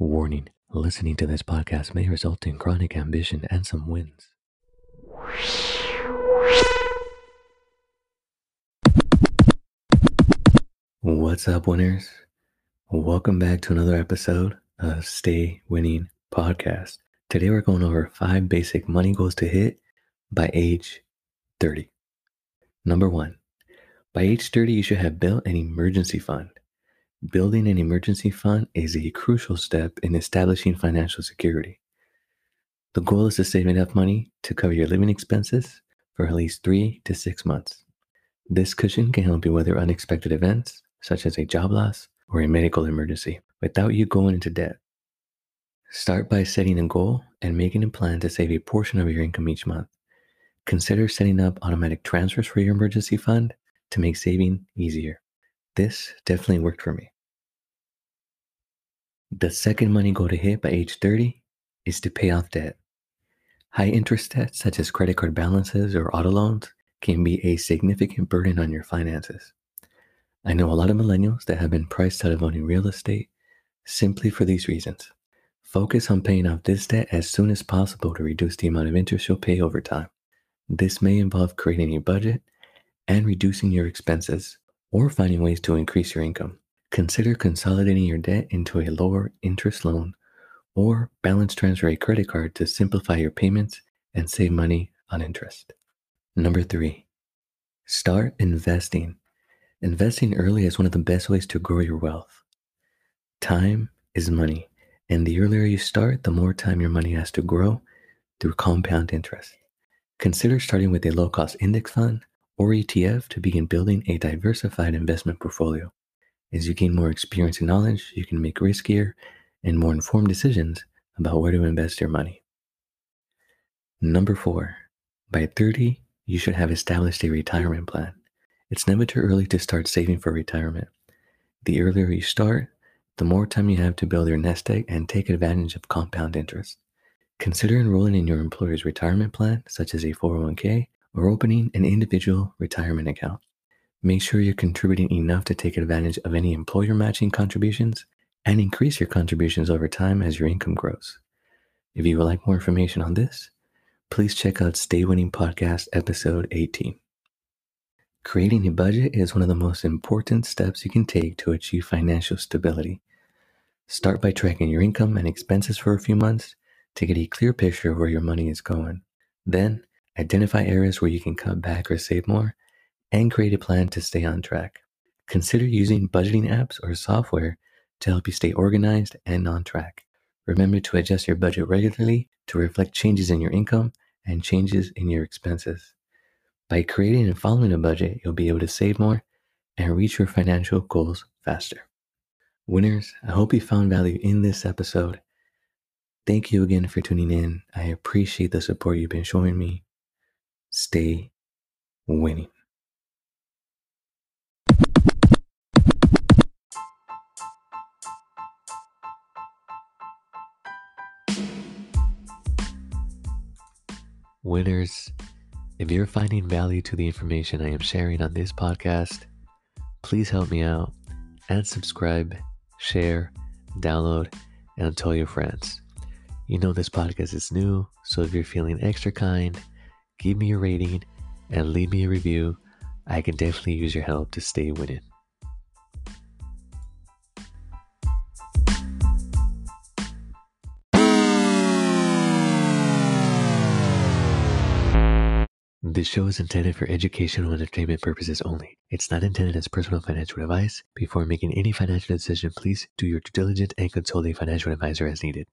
Warning listening to this podcast may result in chronic ambition and some wins. What's up, winners? Welcome back to another episode of Stay Winning Podcast. Today, we're going over five basic money goals to hit by age 30. Number one, by age 30, you should have built an emergency fund. Building an emergency fund is a crucial step in establishing financial security. The goal is to save enough money to cover your living expenses for at least three to six months. This cushion can help you weather unexpected events, such as a job loss or a medical emergency, without you going into debt. Start by setting a goal and making a plan to save a portion of your income each month. Consider setting up automatic transfers for your emergency fund to make saving easier. This definitely worked for me. The second money goal to hit by age 30 is to pay off debt. High interest debts, such as credit card balances or auto loans, can be a significant burden on your finances. I know a lot of millennials that have been priced out of owning real estate simply for these reasons. Focus on paying off this debt as soon as possible to reduce the amount of interest you'll pay over time. This may involve creating a budget and reducing your expenses or finding ways to increase your income. Consider consolidating your debt into a lower interest loan or balance transfer a credit card to simplify your payments and save money on interest. Number three, start investing. Investing early is one of the best ways to grow your wealth. Time is money, and the earlier you start, the more time your money has to grow through compound interest. Consider starting with a low cost index fund or ETF to begin building a diversified investment portfolio. As you gain more experience and knowledge, you can make riskier and more informed decisions about where to invest your money. Number four, by 30, you should have established a retirement plan. It's never too early to start saving for retirement. The earlier you start, the more time you have to build your nest egg and take advantage of compound interest. Consider enrolling in your employer's retirement plan, such as a 401k or opening an individual retirement account. Make sure you're contributing enough to take advantage of any employer matching contributions and increase your contributions over time as your income grows. If you would like more information on this, please check out Stay Winning Podcast episode 18. Creating a budget is one of the most important steps you can take to achieve financial stability. Start by tracking your income and expenses for a few months to get a clear picture of where your money is going. Then, Identify areas where you can cut back or save more, and create a plan to stay on track. Consider using budgeting apps or software to help you stay organized and on track. Remember to adjust your budget regularly to reflect changes in your income and changes in your expenses. By creating and following a budget, you'll be able to save more and reach your financial goals faster. Winners, I hope you found value in this episode. Thank you again for tuning in. I appreciate the support you've been showing me stay winning. Winners, if you're finding value to the information I am sharing on this podcast, please help me out and subscribe, share, download, and tell your friends. You know, this podcast is new, so if you're feeling extra kind, give me a rating, and leave me a review. I can definitely use your help to stay winning. This show is intended for educational and entertainment purposes only. It's not intended as personal financial advice. Before making any financial decision, please do your due diligence and consult a financial advisor as needed.